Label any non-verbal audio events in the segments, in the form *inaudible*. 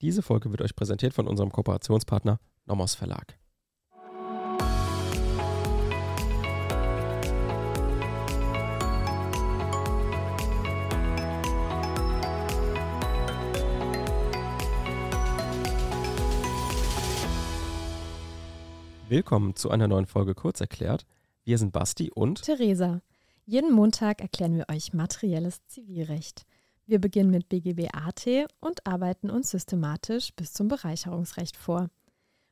Diese Folge wird euch präsentiert von unserem Kooperationspartner Nomos Verlag. Willkommen zu einer neuen Folge Kurzerklärt. Wir sind Basti und Theresa. Jeden Montag erklären wir euch materielles Zivilrecht. Wir beginnen mit BGB AT und arbeiten uns systematisch bis zum Bereicherungsrecht vor.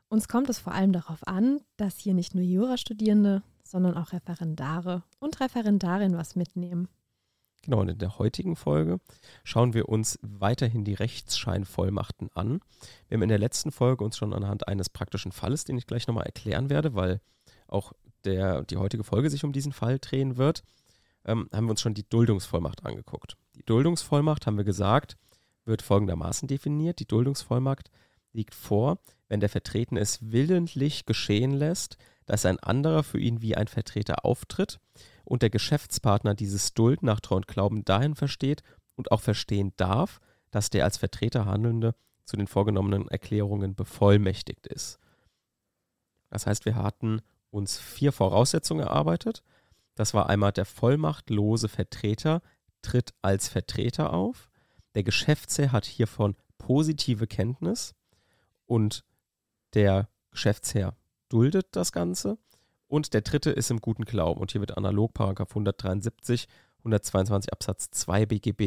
Uns kommt es vor allem darauf an, dass hier nicht nur Jurastudierende, sondern auch Referendare und Referendarinnen was mitnehmen. Genau, und in der heutigen Folge schauen wir uns weiterhin die Rechtsscheinvollmachten an. Wir haben in der letzten Folge uns schon anhand eines praktischen Falles, den ich gleich nochmal erklären werde, weil auch der, die heutige Folge sich um diesen Fall drehen wird, ähm, haben wir uns schon die Duldungsvollmacht angeguckt. Die Duldungsvollmacht, haben wir gesagt, wird folgendermaßen definiert. Die Duldungsvollmacht liegt vor, wenn der Vertretene es willentlich geschehen lässt, dass ein anderer für ihn wie ein Vertreter auftritt und der Geschäftspartner dieses Duld nach Treu und Glauben dahin versteht und auch verstehen darf, dass der als Vertreter Handelnde zu den vorgenommenen Erklärungen bevollmächtigt ist. Das heißt, wir hatten uns vier Voraussetzungen erarbeitet. Das war einmal der vollmachtlose Vertreter tritt als Vertreter auf. Der Geschäftsherr hat hiervon positive Kenntnis und der Geschäftsherr duldet das Ganze. Und der dritte ist im guten Glauben. Und hier wird analog Paragraph 173, 122 Absatz 2 BGB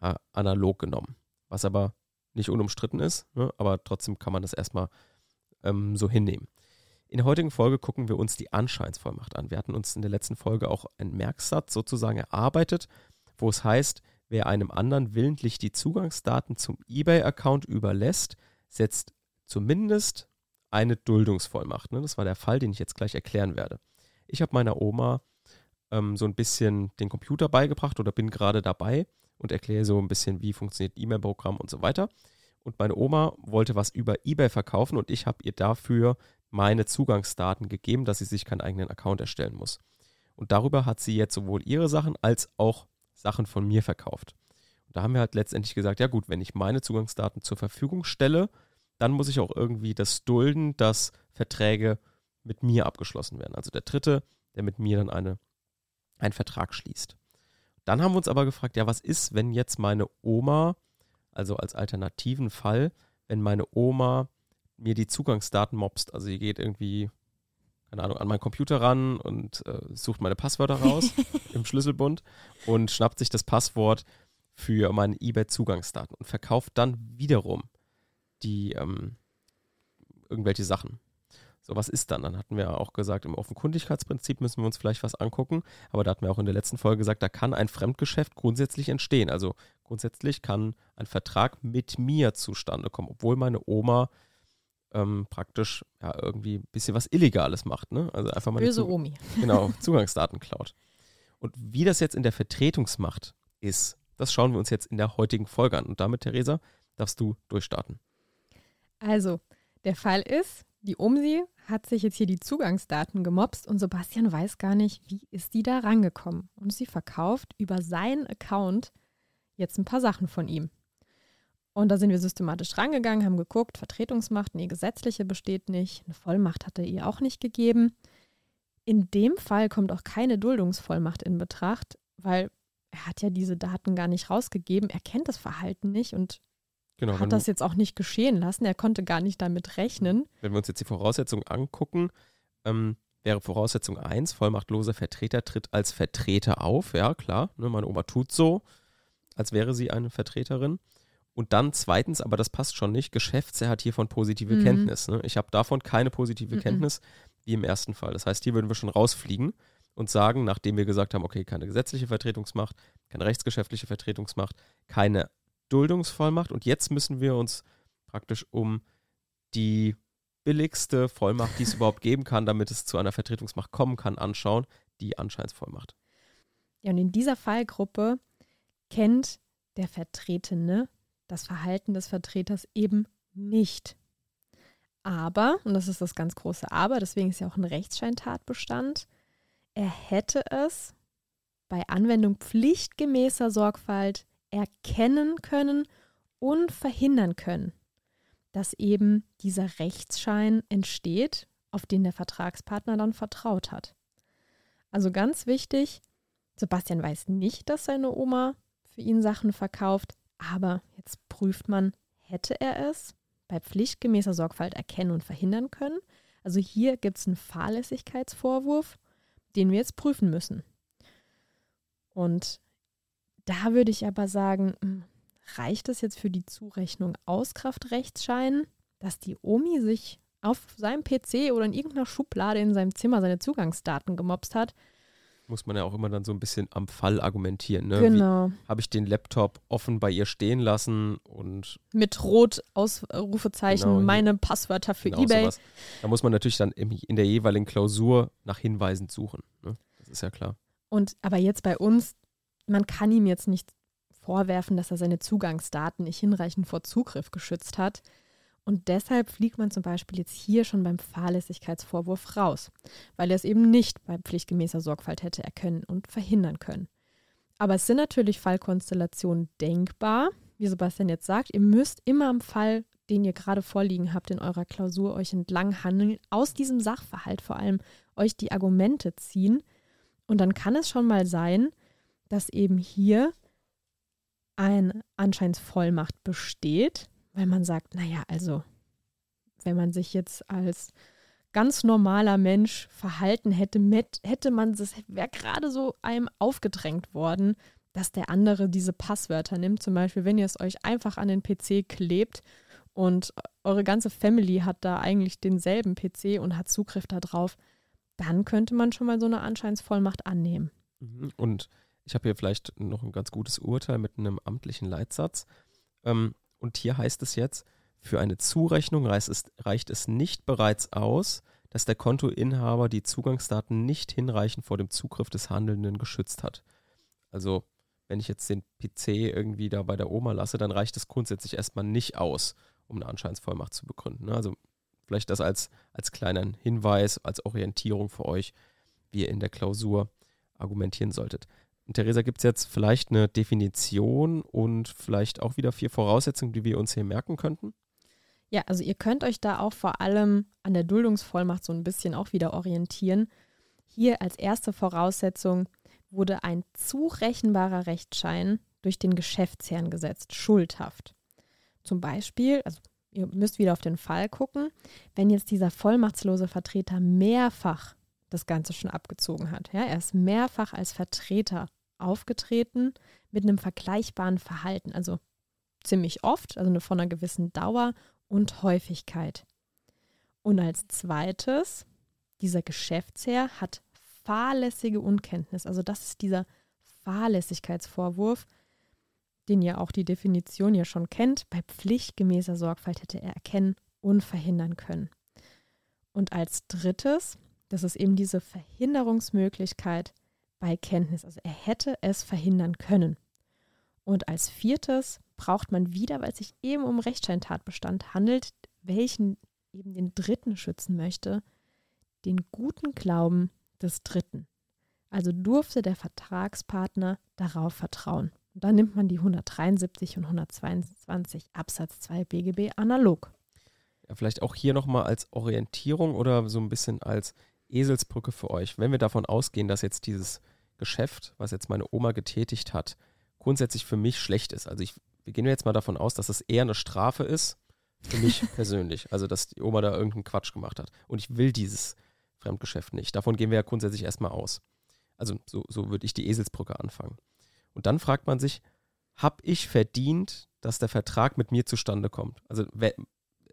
äh, analog genommen. Was aber nicht unumstritten ist, ne? aber trotzdem kann man das erstmal ähm, so hinnehmen. In der heutigen Folge gucken wir uns die Anscheinsvollmacht an. Wir hatten uns in der letzten Folge auch einen Merksatz sozusagen erarbeitet, wo es heißt, wer einem anderen willentlich die Zugangsdaten zum eBay-Account überlässt, setzt zumindest eine Duldungsvollmacht. Ne? Das war der Fall, den ich jetzt gleich erklären werde. Ich habe meiner Oma ähm, so ein bisschen den Computer beigebracht oder bin gerade dabei und erkläre so ein bisschen, wie funktioniert E-Mail-Programm und so weiter. Und meine Oma wollte was über eBay verkaufen und ich habe ihr dafür meine Zugangsdaten gegeben, dass sie sich keinen eigenen Account erstellen muss. Und darüber hat sie jetzt sowohl ihre Sachen als auch Sachen von mir verkauft. Und da haben wir halt letztendlich gesagt, ja gut, wenn ich meine Zugangsdaten zur Verfügung stelle, dann muss ich auch irgendwie das dulden, dass Verträge mit mir abgeschlossen werden. Also der Dritte, der mit mir dann eine, einen Vertrag schließt. Dann haben wir uns aber gefragt, ja, was ist, wenn jetzt meine Oma, also als alternativen Fall, wenn meine Oma mir die Zugangsdaten mobst, also sie geht irgendwie, keine Ahnung, an meinen Computer ran und äh, sucht meine Passwörter raus *laughs* im Schlüsselbund und schnappt sich das Passwort für meine eBay-Zugangsdaten und verkauft dann wiederum die ähm, irgendwelche Sachen. So, was ist dann? Dann hatten wir auch gesagt, im Offenkundigkeitsprinzip müssen wir uns vielleicht was angucken, aber da hatten wir auch in der letzten Folge gesagt, da kann ein Fremdgeschäft grundsätzlich entstehen. Also grundsätzlich kann ein Vertrag mit mir zustande kommen, obwohl meine Oma ähm, praktisch ja irgendwie ein bisschen was Illegales macht. Ne? Also einfach mal Böse Omi. *laughs* Genau, Zugangsdaten klaut. Und wie das jetzt in der Vertretungsmacht ist, das schauen wir uns jetzt in der heutigen Folge an. Und damit, Theresa, darfst du durchstarten. Also, der Fall ist, die Omsi hat sich jetzt hier die Zugangsdaten gemobst und Sebastian weiß gar nicht, wie ist die da rangekommen. Und sie verkauft über seinen Account jetzt ein paar Sachen von ihm. Und da sind wir systematisch rangegangen, haben geguckt, Vertretungsmacht, nee, gesetzliche besteht nicht, eine Vollmacht hat er ihr auch nicht gegeben. In dem Fall kommt auch keine Duldungsvollmacht in Betracht, weil er hat ja diese Daten gar nicht rausgegeben, er kennt das Verhalten nicht und Genau, hat das jetzt auch nicht geschehen lassen. Er konnte gar nicht damit rechnen. Wenn wir uns jetzt die Voraussetzungen angucken, ähm, wäre Voraussetzung 1, vollmachtloser Vertreter tritt als Vertreter auf. Ja, klar, ne, meine Oma tut so, als wäre sie eine Vertreterin. Und dann zweitens, aber das passt schon nicht, Geschäftsherr hat hiervon positive mhm. Kenntnis. Ne? Ich habe davon keine positive mhm. Kenntnis, wie im ersten Fall. Das heißt, hier würden wir schon rausfliegen und sagen, nachdem wir gesagt haben, okay, keine gesetzliche Vertretungsmacht, keine rechtsgeschäftliche Vertretungsmacht, keine Duldungsvollmacht und jetzt müssen wir uns praktisch um die billigste Vollmacht, die es *laughs* überhaupt geben kann, damit es zu einer Vertretungsmacht kommen kann, anschauen, die Anscheinsvollmacht. Ja, und in dieser Fallgruppe kennt der Vertretene das Verhalten des Vertreters eben nicht. Aber, und das ist das ganz große Aber, deswegen ist ja auch ein Rechtsscheintatbestand, er hätte es bei Anwendung pflichtgemäßer Sorgfalt erkennen können und verhindern können, dass eben dieser Rechtsschein entsteht, auf den der Vertragspartner dann vertraut hat. Also ganz wichtig, Sebastian weiß nicht, dass seine Oma für ihn Sachen verkauft, aber jetzt prüft man, hätte er es bei pflichtgemäßer Sorgfalt erkennen und verhindern können. Also hier gibt es einen Fahrlässigkeitsvorwurf, den wir jetzt prüfen müssen. Und da würde ich aber sagen, hm, reicht es jetzt für die Zurechnung Auskraftrechtsschein, dass die Omi sich auf seinem PC oder in irgendeiner Schublade in seinem Zimmer seine Zugangsdaten gemobst hat? Muss man ja auch immer dann so ein bisschen am Fall argumentieren. Ne? Genau. Habe ich den Laptop offen bei ihr stehen lassen und. Mit Rot Ausrufezeichen genau, meine Passwörter für genau Ebay. Sowas. Da muss man natürlich dann in der jeweiligen Klausur nach Hinweisen suchen. Ne? Das ist ja klar. Und aber jetzt bei uns, man kann ihm jetzt nicht vorwerfen, dass er seine Zugangsdaten nicht hinreichend vor Zugriff geschützt hat. Und deshalb fliegt man zum Beispiel jetzt hier schon beim Fahrlässigkeitsvorwurf raus, weil er es eben nicht bei pflichtgemäßer Sorgfalt hätte erkennen und verhindern können. Aber es sind natürlich Fallkonstellationen denkbar. Wie Sebastian jetzt sagt, ihr müsst immer am Fall, den ihr gerade vorliegen habt in eurer Klausur, euch entlang handeln, aus diesem Sachverhalt vor allem euch die Argumente ziehen. Und dann kann es schon mal sein, dass eben hier eine Anscheinsvollmacht besteht, weil man sagt, naja, also wenn man sich jetzt als ganz normaler Mensch verhalten hätte, hätte man das wäre gerade so einem aufgedrängt worden, dass der andere diese Passwörter nimmt. Zum Beispiel, wenn ihr es euch einfach an den PC klebt und eure ganze Family hat da eigentlich denselben PC und hat Zugriff darauf, dann könnte man schon mal so eine Anscheinsvollmacht annehmen. Mhm. Und ich habe hier vielleicht noch ein ganz gutes Urteil mit einem amtlichen Leitsatz. Ähm, und hier heißt es jetzt, für eine Zurechnung reicht es, reicht es nicht bereits aus, dass der Kontoinhaber die Zugangsdaten nicht hinreichend vor dem Zugriff des Handelnden geschützt hat. Also, wenn ich jetzt den PC irgendwie da bei der Oma lasse, dann reicht es grundsätzlich erstmal nicht aus, um eine Anscheinsvollmacht zu begründen. Also, vielleicht das als, als kleinen Hinweis, als Orientierung für euch, wie ihr in der Klausur argumentieren solltet. Theresa, gibt es jetzt vielleicht eine Definition und vielleicht auch wieder vier Voraussetzungen, die wir uns hier merken könnten? Ja, also ihr könnt euch da auch vor allem an der Duldungsvollmacht so ein bisschen auch wieder orientieren. Hier als erste Voraussetzung wurde ein zurechenbarer Rechtsschein durch den Geschäftsherrn gesetzt, schuldhaft. Zum Beispiel, also ihr müsst wieder auf den Fall gucken, wenn jetzt dieser vollmachtslose Vertreter mehrfach das Ganze schon abgezogen hat. Ja, er ist mehrfach als Vertreter aufgetreten mit einem vergleichbaren Verhalten, also ziemlich oft, also von einer gewissen Dauer und Häufigkeit. Und als zweites, dieser Geschäftsherr hat fahrlässige Unkenntnis, also das ist dieser Fahrlässigkeitsvorwurf, den ja auch die Definition ja schon kennt, bei pflichtgemäßer Sorgfalt hätte er erkennen und verhindern können. Und als drittes, das ist eben diese Verhinderungsmöglichkeit, bei Kenntnis. Also er hätte es verhindern können. Und als viertes braucht man wieder, weil es sich eben um Rechtscheintatbestand handelt, welchen eben den Dritten schützen möchte, den guten Glauben des Dritten. Also durfte der Vertragspartner darauf vertrauen. Und dann nimmt man die 173 und 122 Absatz 2 BGB analog. Ja, vielleicht auch hier nochmal als Orientierung oder so ein bisschen als Eselsbrücke für euch. Wenn wir davon ausgehen, dass jetzt dieses Geschäft, was jetzt meine Oma getätigt hat, grundsätzlich für mich schlecht ist. Also ich, wir gehen jetzt mal davon aus, dass es eher eine Strafe ist, für mich *laughs* persönlich. Also dass die Oma da irgendeinen Quatsch gemacht hat. Und ich will dieses Fremdgeschäft nicht. Davon gehen wir ja grundsätzlich erstmal aus. Also so, so würde ich die Eselsbrücke anfangen. Und dann fragt man sich, habe ich verdient, dass der Vertrag mit mir zustande kommt? Also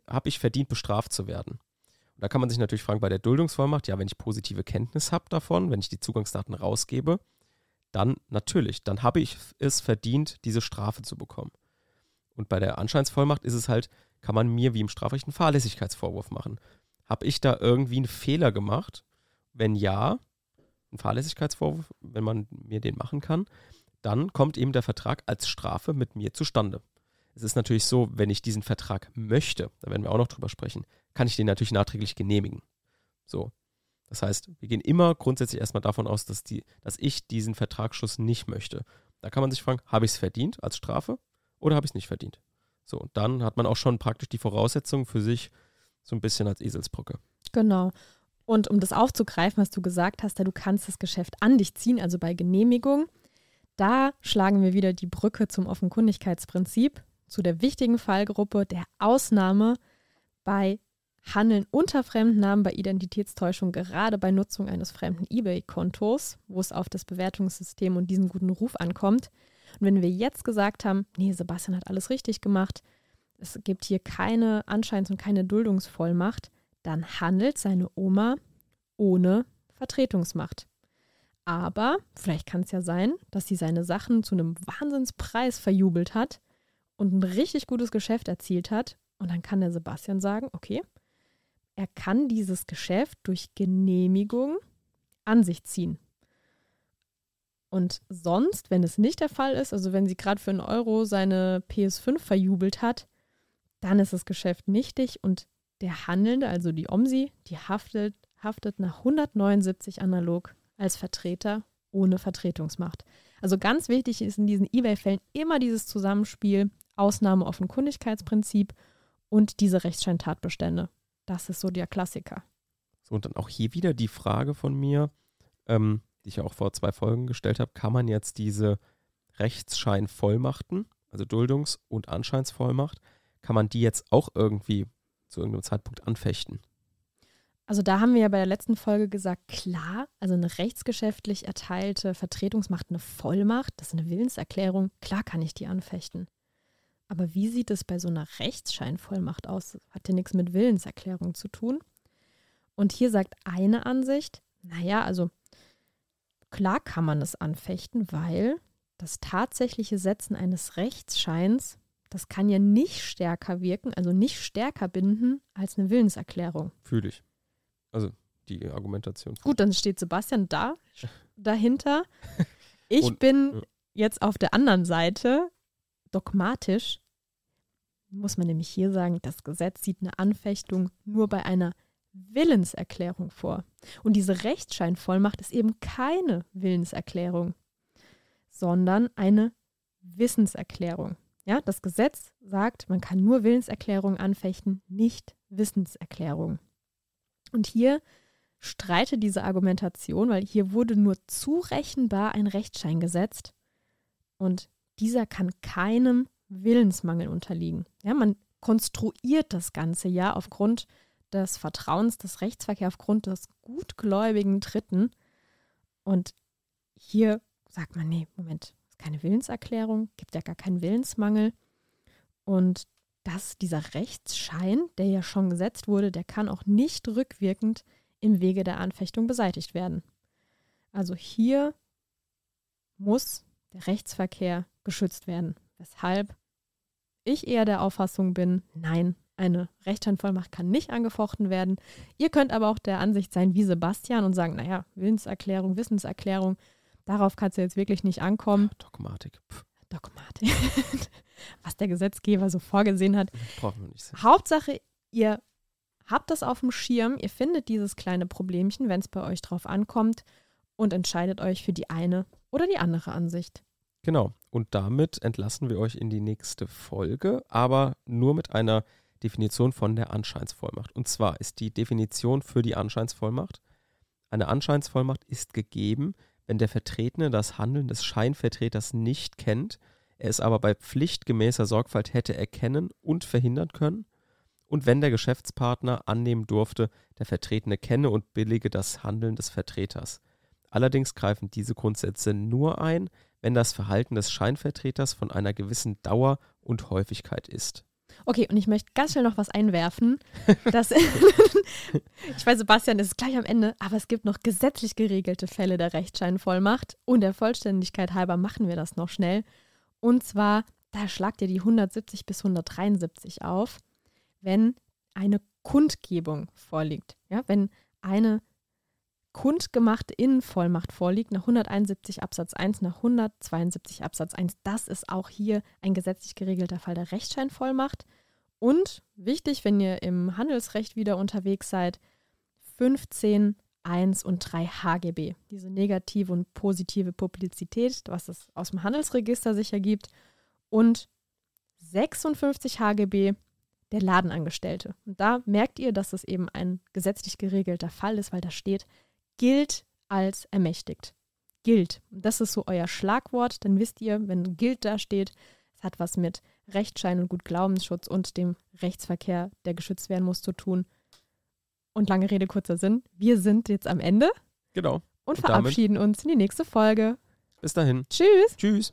habe ich verdient, bestraft zu werden? Da kann man sich natürlich fragen, bei der Duldungsvollmacht, ja, wenn ich positive Kenntnis habe davon, wenn ich die Zugangsdaten rausgebe, dann natürlich, dann habe ich es verdient, diese Strafe zu bekommen. Und bei der Anscheinsvollmacht ist es halt, kann man mir wie im Strafrecht einen Fahrlässigkeitsvorwurf machen. Habe ich da irgendwie einen Fehler gemacht? Wenn ja, ein Fahrlässigkeitsvorwurf, wenn man mir den machen kann, dann kommt eben der Vertrag als Strafe mit mir zustande. Es ist natürlich so, wenn ich diesen Vertrag möchte, da werden wir auch noch drüber sprechen, kann ich den natürlich nachträglich genehmigen. So. Das heißt, wir gehen immer grundsätzlich erstmal davon aus, dass, die, dass ich diesen Vertragsschluss nicht möchte. Da kann man sich fragen, habe ich es verdient als Strafe oder habe ich es nicht verdient? So, und dann hat man auch schon praktisch die Voraussetzungen für sich so ein bisschen als Eselsbrücke. Genau. Und um das aufzugreifen, was du gesagt hast, da du kannst das Geschäft an dich ziehen, also bei Genehmigung, da schlagen wir wieder die Brücke zum Offenkundigkeitsprinzip, zu der wichtigen Fallgruppe der Ausnahme bei Handeln unter Fremdennamen, bei Identitätstäuschung, gerade bei Nutzung eines fremden eBay-Kontos, wo es auf das Bewertungssystem und diesen guten Ruf ankommt. Und wenn wir jetzt gesagt haben, nee, Sebastian hat alles richtig gemacht, es gibt hier keine Anscheins- und keine Duldungsvollmacht, dann handelt seine Oma ohne Vertretungsmacht. Aber vielleicht kann es ja sein, dass sie seine Sachen zu einem Wahnsinnspreis verjubelt hat und ein richtig gutes Geschäft erzielt hat. Und dann kann der Sebastian sagen, okay, er kann dieses Geschäft durch Genehmigung an sich ziehen. Und sonst, wenn es nicht der Fall ist, also wenn sie gerade für einen Euro seine PS5 verjubelt hat, dann ist das Geschäft nichtig und der Handelnde, also die OMSI, die haftet, haftet nach 179 analog als Vertreter ohne Vertretungsmacht. Also ganz wichtig ist in diesen eBay-Fällen immer dieses Zusammenspiel Ausnahme Offenkundigkeitsprinzip und diese Rechtsscheintatbestände. Das ist so der Klassiker. So, und dann auch hier wieder die Frage von mir, ähm, die ich auch vor zwei Folgen gestellt habe, kann man jetzt diese Rechtsscheinvollmachten, also Duldungs- und Anscheinsvollmacht, kann man die jetzt auch irgendwie zu irgendeinem Zeitpunkt anfechten. Also da haben wir ja bei der letzten Folge gesagt, klar, also eine rechtsgeschäftlich erteilte Vertretungsmacht, eine Vollmacht, das ist eine Willenserklärung, klar kann ich die anfechten. Aber wie sieht es bei so einer Rechtsscheinvollmacht aus? Hat ja nichts mit Willenserklärung zu tun. Und hier sagt eine Ansicht, naja, also klar kann man es anfechten, weil das tatsächliche Setzen eines Rechtsscheins das kann ja nicht stärker wirken, also nicht stärker binden als eine Willenserklärung. Fühle ich. Also die Argumentation. Gut, dann steht Sebastian da, *laughs* dahinter. Ich Und, bin ja. jetzt auf der anderen Seite dogmatisch. Muss man nämlich hier sagen, das Gesetz sieht eine Anfechtung nur bei einer Willenserklärung vor. Und diese Rechtsscheinvollmacht ist eben keine Willenserklärung, sondern eine Wissenserklärung. Ja, das Gesetz sagt, man kann nur Willenserklärungen anfechten, nicht Wissenserklärungen. Und hier streite diese Argumentation, weil hier wurde nur zurechenbar ein Rechtsschein gesetzt und dieser kann keinem Willensmangel unterliegen. Ja, man konstruiert das Ganze ja aufgrund des Vertrauens des Rechtsverkehrs, aufgrund des gutgläubigen Dritten. Und hier sagt man, nee, Moment, keine Willenserklärung, gibt ja gar keinen Willensmangel. Und dass dieser Rechtsschein, der ja schon gesetzt wurde, der kann auch nicht rückwirkend im Wege der Anfechtung beseitigt werden. Also hier muss der Rechtsverkehr geschützt werden. Weshalb ich eher der Auffassung bin, nein, eine Rechtsscheinvollmacht kann nicht angefochten werden. Ihr könnt aber auch der Ansicht sein wie Sebastian und sagen, naja, Willenserklärung, Wissenserklärung, Darauf kann es jetzt wirklich nicht ankommen. Dogmatik. Pff. Dogmatik. *laughs* Was der Gesetzgeber so vorgesehen hat. Brauchen wir nicht sehen. Hauptsache, ihr habt das auf dem Schirm, ihr findet dieses kleine Problemchen, wenn es bei euch drauf ankommt und entscheidet euch für die eine oder die andere Ansicht. Genau. Und damit entlassen wir euch in die nächste Folge, aber nur mit einer Definition von der Anscheinsvollmacht. Und zwar ist die Definition für die Anscheinsvollmacht. Eine Anscheinsvollmacht ist gegeben, wenn der Vertretene das Handeln des Scheinvertreters nicht kennt, er es aber bei pflichtgemäßer Sorgfalt hätte erkennen und verhindern können, und wenn der Geschäftspartner annehmen durfte, der Vertretene kenne und billige das Handeln des Vertreters. Allerdings greifen diese Grundsätze nur ein, wenn das Verhalten des Scheinvertreters von einer gewissen Dauer und Häufigkeit ist. Okay, und ich möchte ganz schnell noch was einwerfen. *laughs* Dass, *laughs* ich weiß, Sebastian ist gleich am Ende, aber es gibt noch gesetzlich geregelte Fälle der Rechtsscheinvollmacht. Und der Vollständigkeit halber machen wir das noch schnell. Und zwar, da schlagt ihr die 170 bis 173 auf, wenn eine Kundgebung vorliegt. Ja, wenn eine kundgemachte Innenvollmacht vorliegt nach 171 Absatz 1, nach 172 Absatz 1. Das ist auch hier ein gesetzlich geregelter Fall der Rechtscheinvollmacht. Und wichtig, wenn ihr im Handelsrecht wieder unterwegs seid, 15, 1 und 3 HGB. Diese negative und positive Publizität, was es aus dem Handelsregister sich ergibt. Und 56 HGB der Ladenangestellte. Und da merkt ihr, dass es eben ein gesetzlich geregelter Fall ist, weil da steht, gilt als ermächtigt. Gilt. Und das ist so euer Schlagwort. Dann wisst ihr, wenn gilt da steht, es hat was mit Rechtsschein und Gutglaubensschutz und dem Rechtsverkehr, der geschützt werden muss, zu tun. Und lange Rede, kurzer Sinn. Wir sind jetzt am Ende. Genau. Und, und verabschieden uns in die nächste Folge. Bis dahin. Tschüss. Tschüss.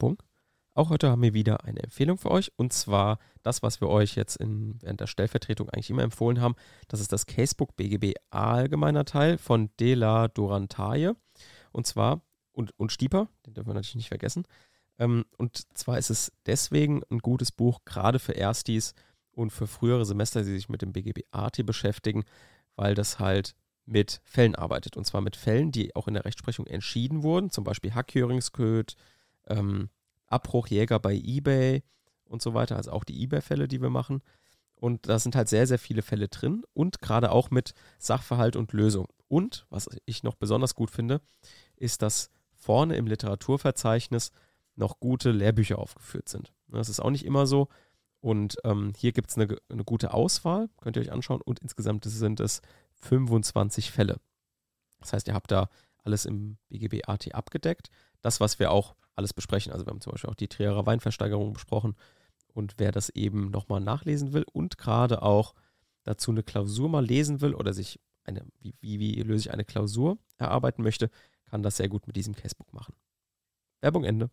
Werbung. Auch heute haben wir wieder eine Empfehlung für euch und zwar das, was wir euch jetzt in, während der Stellvertretung eigentlich immer empfohlen haben. Das ist das Casebook BGB allgemeiner Teil von De Durantaye und zwar und, und Stieper, den dürfen wir natürlich nicht vergessen. Ähm, und zwar ist es deswegen ein gutes Buch, gerade für Erstis und für frühere Semester, die sich mit dem BGB AT beschäftigen, weil das halt mit Fällen arbeitet. Und zwar mit Fällen, die auch in der Rechtsprechung entschieden wurden, zum Beispiel Hackhöringsköd, ähm, Abbruchjäger bei eBay und so weiter, also auch die eBay-Fälle, die wir machen. Und da sind halt sehr, sehr viele Fälle drin und gerade auch mit Sachverhalt und Lösung. Und was ich noch besonders gut finde, ist, dass vorne im Literaturverzeichnis noch gute Lehrbücher aufgeführt sind. Das ist auch nicht immer so. Und ähm, hier gibt es eine, eine gute Auswahl, könnt ihr euch anschauen. Und insgesamt sind es 25 Fälle. Das heißt, ihr habt da alles im BGB AT abgedeckt. Das, was wir auch alles besprechen. Also wir haben zum Beispiel auch die Trierer Weinversteigerung besprochen. Und wer das eben nochmal nachlesen will und gerade auch dazu eine Klausur mal lesen will oder sich eine, wie, wie, wie löse ich eine Klausur erarbeiten möchte, kann das sehr gut mit diesem Casebook machen. Werbung Ende.